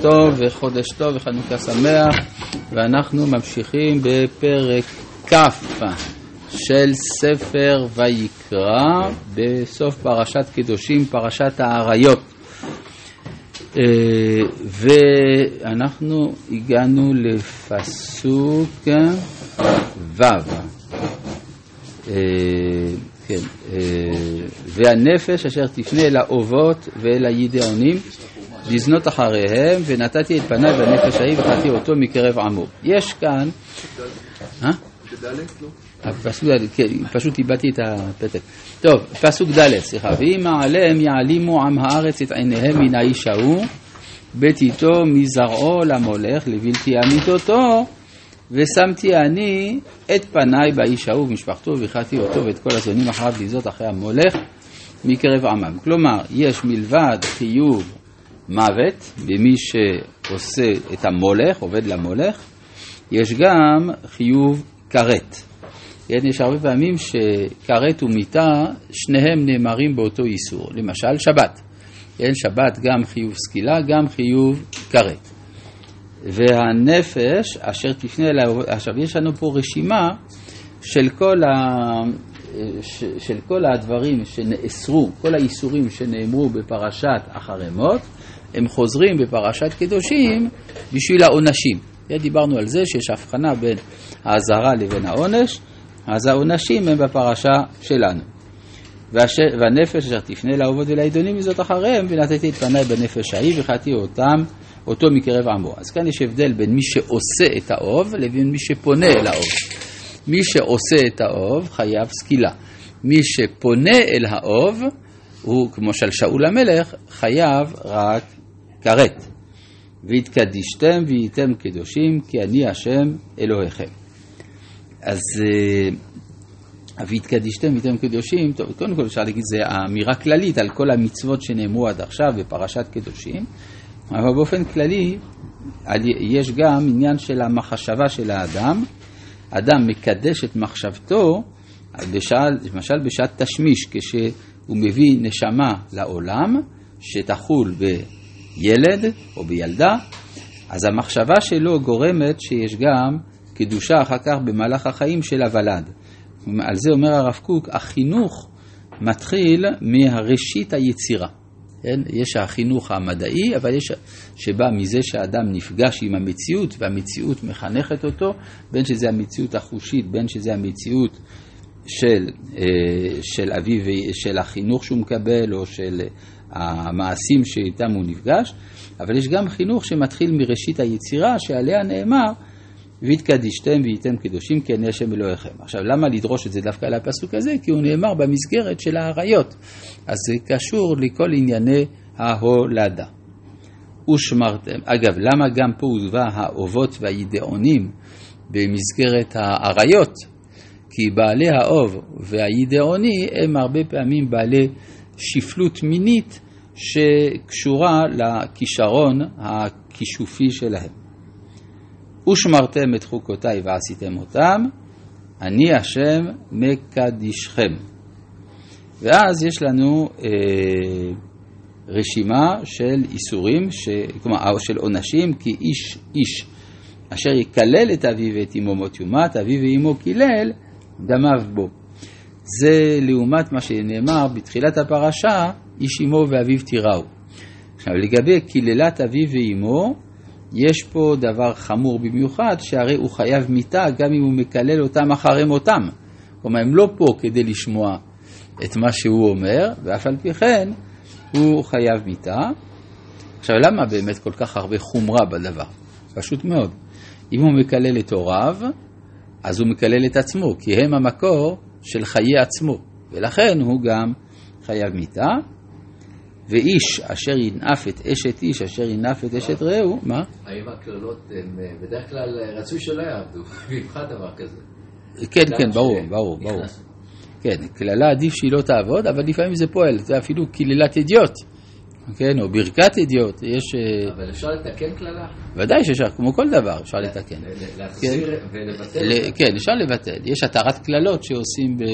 טוב וחודש טוב וחנוכה שמח ואנחנו ממשיכים בפרק כ' של ספר ויקרא בסוף פרשת קדושים, פרשת האריות. ואנחנו הגענו לפסוק ו' כן, והנפש אשר תפנה אל האובות ואל הידעונים לזנות אחריהם, ונתתי את פניי בנפש ההיא וחטאתי אותו מקרב עמו. יש כאן... פסוק ד', כן, פשוט איבדתי את הפתק. טוב, פסוק ד', סליחה. ואם עליהם יעלימו עם הארץ את עיניהם מן האיש ההוא, ביתיתו מזרעו למולך לבלתי אמיתותו, ושמתי אני את פניי באיש ההוא ומשפחתו, והחלטתי אותו ואת כל הזונים אחריו לזאת אחרי המולך מקרב עמם. כלומר, יש מלבד חיוב מוות במי שעושה את המולך, עובד למולך, יש גם חיוב כרת. כן, יש הרבה פעמים שכרת ומיתה, שניהם נאמרים באותו איסור. למשל, שבת. כן, שבת גם חיוב סקילה, גם חיוב כרת. והנפש אשר תפנה אליו, עכשיו יש לנו פה רשימה של כל, ה, של כל הדברים שנאסרו, כל האיסורים שנאמרו בפרשת אחרי מות, הם חוזרים בפרשת קדושים בשביל העונשים. דיברנו על זה שיש הבחנה בין האזהרה לבין העונש, אז העונשים הם בפרשה שלנו. והש... והנפש אשר תפנה לאהובות ולעידונים מזאת אחריהם, ונתתי את פניי בנפש ההיא וחטאתי אותם, אותו מקרב עמו. אז כאן יש הבדל בין מי שעושה את האוב לבין מי שפונה אל האוב. מי שעושה את האוב חייב סקילה. מי שפונה אל האוב, הוא כמו של שאול המלך, חייב רק כרת. והתקדישתם והייתם קדושים, כי אני השם אלוהיכם. אז והתקדישתם והייתם קדושים, טוב, קודם כל אפשר להגיד, זה אמירה כללית על כל המצוות שנאמרו עד עכשיו בפרשת קדושים, אבל באופן כללי יש גם עניין של המחשבה של האדם. אדם מקדש את מחשבתו, בשעה, למשל בשעת תשמיש, כשהוא מביא נשמה לעולם, שתחול ב... ילד או בילדה, אז המחשבה שלו גורמת שיש גם קדושה אחר כך במהלך החיים של הוולד. על זה אומר הרב קוק, החינוך מתחיל מהראשית היצירה. כן? יש החינוך המדעי, אבל יש שבא מזה שהאדם נפגש עם המציאות והמציאות מחנכת אותו, בין שזה המציאות החושית, בין שזה המציאות של, אה, של אביו, של החינוך שהוא מקבל או של המעשים שאיתם הוא נפגש, אבל יש גם חינוך שמתחיל מראשית היצירה, שעליה נאמר, והתקדישתם והייתם קדושים כי אני השם אלוהיכם. עכשיו, למה לדרוש את זה דווקא על הפסוק הזה? כי הוא נאמר במסגרת של האריות. אז זה קשור לכל ענייני ההולדה. ושמרתם, אגב, למה גם פה הובא האובות והידעונים במסגרת האריות? כי בעלי האוב והידעוני הם הרבה פעמים בעלי שפלות מינית שקשורה לכישרון הכישופי שלהם. ושמרתם את חוקותיי ועשיתם אותם, אני השם מקדישכם. ואז יש לנו אה, רשימה של איסורים, ש, כלומר של עונשים, כי איש איש אשר יקלל את אביו ואת אמו מות יומת, אביו ואמו קילל, דמיו בו. זה לעומת מה שנאמר בתחילת הפרשה, איש אמו ואביו תיראו. עכשיו לגבי קללת אביו ואמו, יש פה דבר חמור במיוחד, שהרי הוא חייב מיתה גם אם הוא מקלל אותם אחרי מותם. כלומר, הם לא פה כדי לשמוע את מה שהוא אומר, ואף על פי כן הוא חייב מיתה. עכשיו, למה באמת כל כך הרבה חומרה בדבר? פשוט מאוד. אם הוא מקלל את הוריו, אז הוא מקלל את עצמו, כי הם המקור של חיי עצמו, ולכן הוא גם חייב מיתה. ואיש אשר ינאף את אשת איש, אשר ינאף את אשת רעהו, מה? האם הקללות הם בדרך כלל רצוי שלא יעבדו, במיוחד דבר כזה. כן, כן, ברור, ברור, ברור. כן, קללה עדיף שהיא לא תעבוד, אבל לפעמים זה פועל, זה אפילו קללת אדיוט, כן, או ברכת אדיוט, יש... אבל אפשר לתקן קללה? ודאי שאפשר, כמו כל דבר אפשר לתקן. להחזיר ולבטל? כן, אפשר לבטל. יש התרת קללות שעושים ב...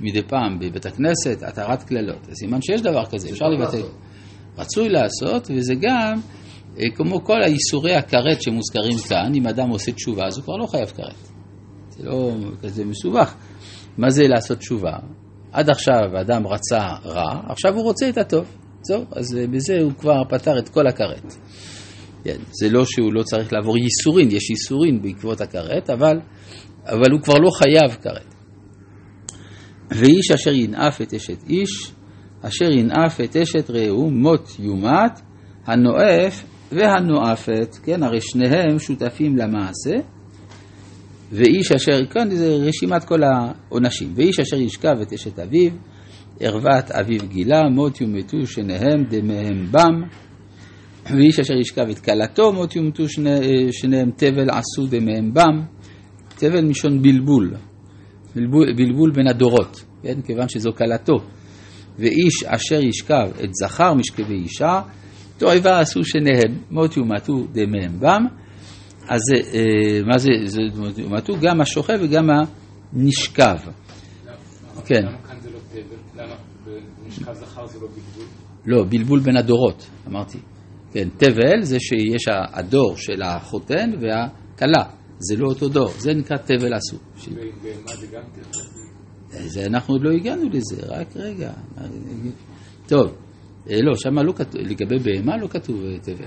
מדי פעם בבית הכנסת, התרת קללות. זה סימן שיש דבר כזה, אפשר לבטל. רצוי לעשות, וזה גם אה, כמו כל האיסורי הכרת שמוזכרים כאן, אם אדם עושה תשובה, אז הוא כבר לא חייב כרת. זה לא כזה מסובך. מה זה לעשות תשובה? עד עכשיו אדם רצה רע, עכשיו הוא רוצה את הטוב. זהו, אז אה, בזה הוא כבר פתר את כל הכרת. כן, זה לא שהוא לא צריך לעבור ייסורין, יש ייסורין בעקבות הכרת, אבל, אבל הוא כבר לא חייב כרת. ואיש אשר ינאף את אשת איש, אשר ינאף את אשת רעהו, מות יומת, הנואף והנואפת, כן, הרי שניהם שותפים למעשה, ואיש אשר, כאן זה רשימת כל העונשים, ואיש אשר ישכב את אשת אביו, ערוות אביו גילה, מות יומתו שניהם דמיהם בם, ואיש אשר ישכב את כלתו, מות יומתו שני, שניהם תבל עשו דמיהם בם, תבל משון בלבול, בלבול, בלבול בין הדורות, כן, כיוון שזו כלתו, ואיש אשר ישכב את זכר משכבי אישה, תועבה עשו שניהם, מות יומתו דמיהם בם, אז אה, מה זה, זה יומתו? גם השוכב וגם הנשכב. כן. למה לא זכר זה לא בלבול? לא, בלבול בין הדורות, אמרתי. כן, תבל זה שיש הדור של החותן והכלה, זה לא אותו דור, זה נקרא תבל עשו. ומה זה גם תבל? אנחנו עוד לא הגענו לזה, רק רגע. טוב, אה, לא, שם לא כתוב, לגבי בהמה לא כתוב אה, תבל.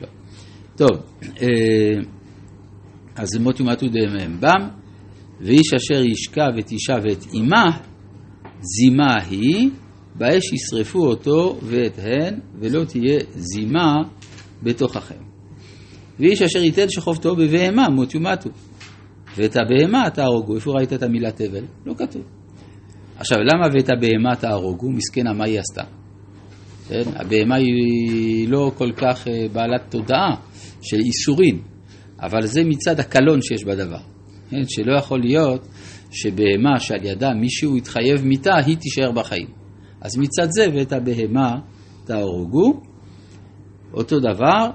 לא. טוב, אה, אז מות יומתו דמם בם, ואיש אשר ישכב את אישה ואת אמה, זימה היא, באש ישרפו אותו ואת הן, ולא תהיה זימה בתוככם. ואיש אשר ייתן שחובתו בבהמה, מות יומתו. ואת הבהמה תהרוגו. איפה ראית את המילה תבל? לא כתוב. עכשיו, למה ואת הבהמה תהרוגו? מסכנה, מה היא עשתה? כן? הבהמה היא לא כל כך אה, בעלת תודעה של איסורין, אבל זה מצד הקלון שיש בדבר. כן? שלא יכול להיות שבהמה שעל ידה מישהו יתחייב מיתה, היא תישאר בחיים. אז מצד זה ואת הבהמה תהרוגו. אותו דבר,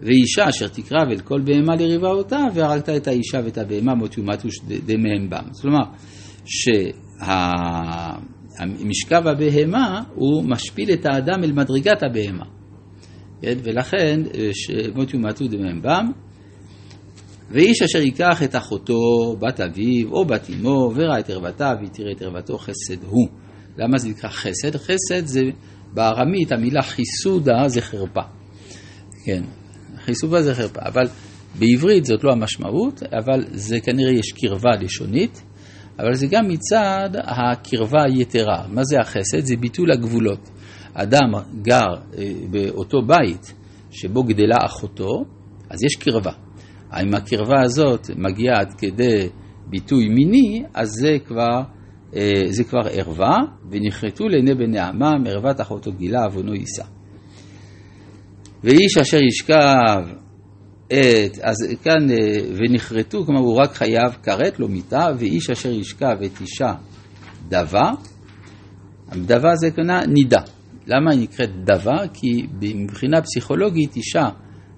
ואישה אשר תקרב אל כל בהמה לריבה אותה, והרגת את האישה ואת הבהמה מות יומתו דמיהם בם. כלומר, שהמשכב הבהמה הוא משפיל את האדם אל מדרגת הבהמה. כן? ולכן מות יומתו דמיהם בם. ואיש אשר ייקח את אחותו, בת אביו או בת אמו, וראה את ערוותה, ויתראה את ערוותו, חסד הוא. למה זה נקרא חסד? חסד זה בארמית, המילה חיסודה זה חרפה. כן, חיסודה זה חרפה, אבל בעברית זאת לא המשמעות, אבל זה כנראה יש קרבה לשונית, אבל זה גם מצד הקרבה היתרה. מה זה החסד? זה ביטול הגבולות. אדם גר אה, באותו בית שבו גדלה אחותו, אז יש קרבה. אם הקרבה הזאת מגיעה עד כדי ביטוי מיני, אז זה כבר, אה, זה כבר ערווה, ונכרתו לעיני בני עמם, ערוות אחותו גילה, עוונו יישא. ואיש אשר ישכב את, אז כאן, אה, ונכרתו, כלומר הוא רק חייב כרת, לא מיתה, ואיש אשר ישכב את אישה דבה, דבה זה כנראה נידה. למה היא נקראת דבה? כי מבחינה פסיכולוגית אישה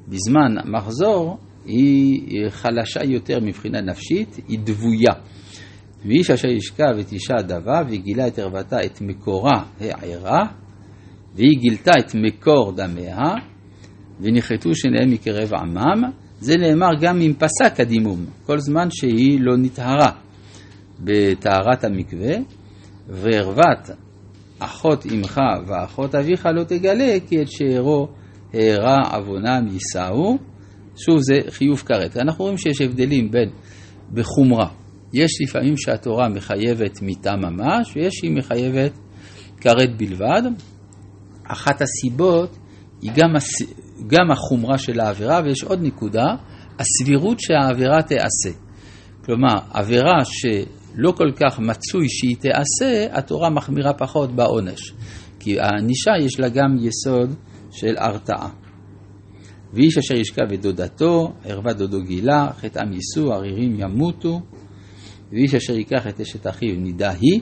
בזמן מחזור היא חלשה יותר מבחינה נפשית, היא דבויה. ואיש אשר ישכב את אישה דבה וגילה את ערוותה את מקורה הערה, והיא גילתה את מקור דמיה, ונכרתו שניהם מקרב עמם, זה נאמר גם אם פסק הדימום, כל זמן שהיא לא נטהרה בטהרת המקווה, וערוות אחות אמך ואחות אביך לא תגלה, כי את שארו הערה עוונם יישאו. שוב, זה חיוב כרת. אנחנו רואים שיש הבדלים בין בחומרה. יש לפעמים שהתורה מחייבת מיתה ממש, ויש שהיא מחייבת כרת בלבד. אחת הסיבות היא גם, הס... גם החומרה של העבירה, ויש עוד נקודה, הסבירות שהעבירה תיעשה. כלומר, עבירה שלא כל כך מצוי שהיא תיעשה, התורה מחמירה פחות בעונש. כי הענישה יש לה גם יסוד של הרתעה. ואיש אשר ישכב את דודתו, ערווה דודו גילה, חטאם יישאו, ערירים ימותו, ואיש אשר ייקח את אשת אחיו נידה היא,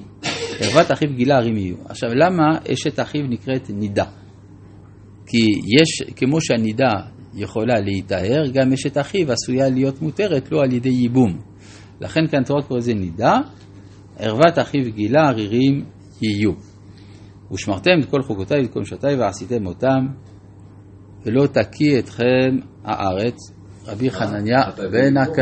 ערוות אחיו גילה ערים יהיו. עכשיו, למה אשת אחיו נקראת נידה? כי יש, כמו שהנידה יכולה להיטהר, גם אשת אחיו עשויה להיות מותרת לו על ידי ייבום. לכן כאן תורת קורא לזה נידה, ערוות אחיו גילה ערירים יהיו. ושמרתם את כל חוקותיי ואת כל משעותיי ועשיתם אותם ולא תקיא אתכם הארץ, רבי חנניה בן הקש...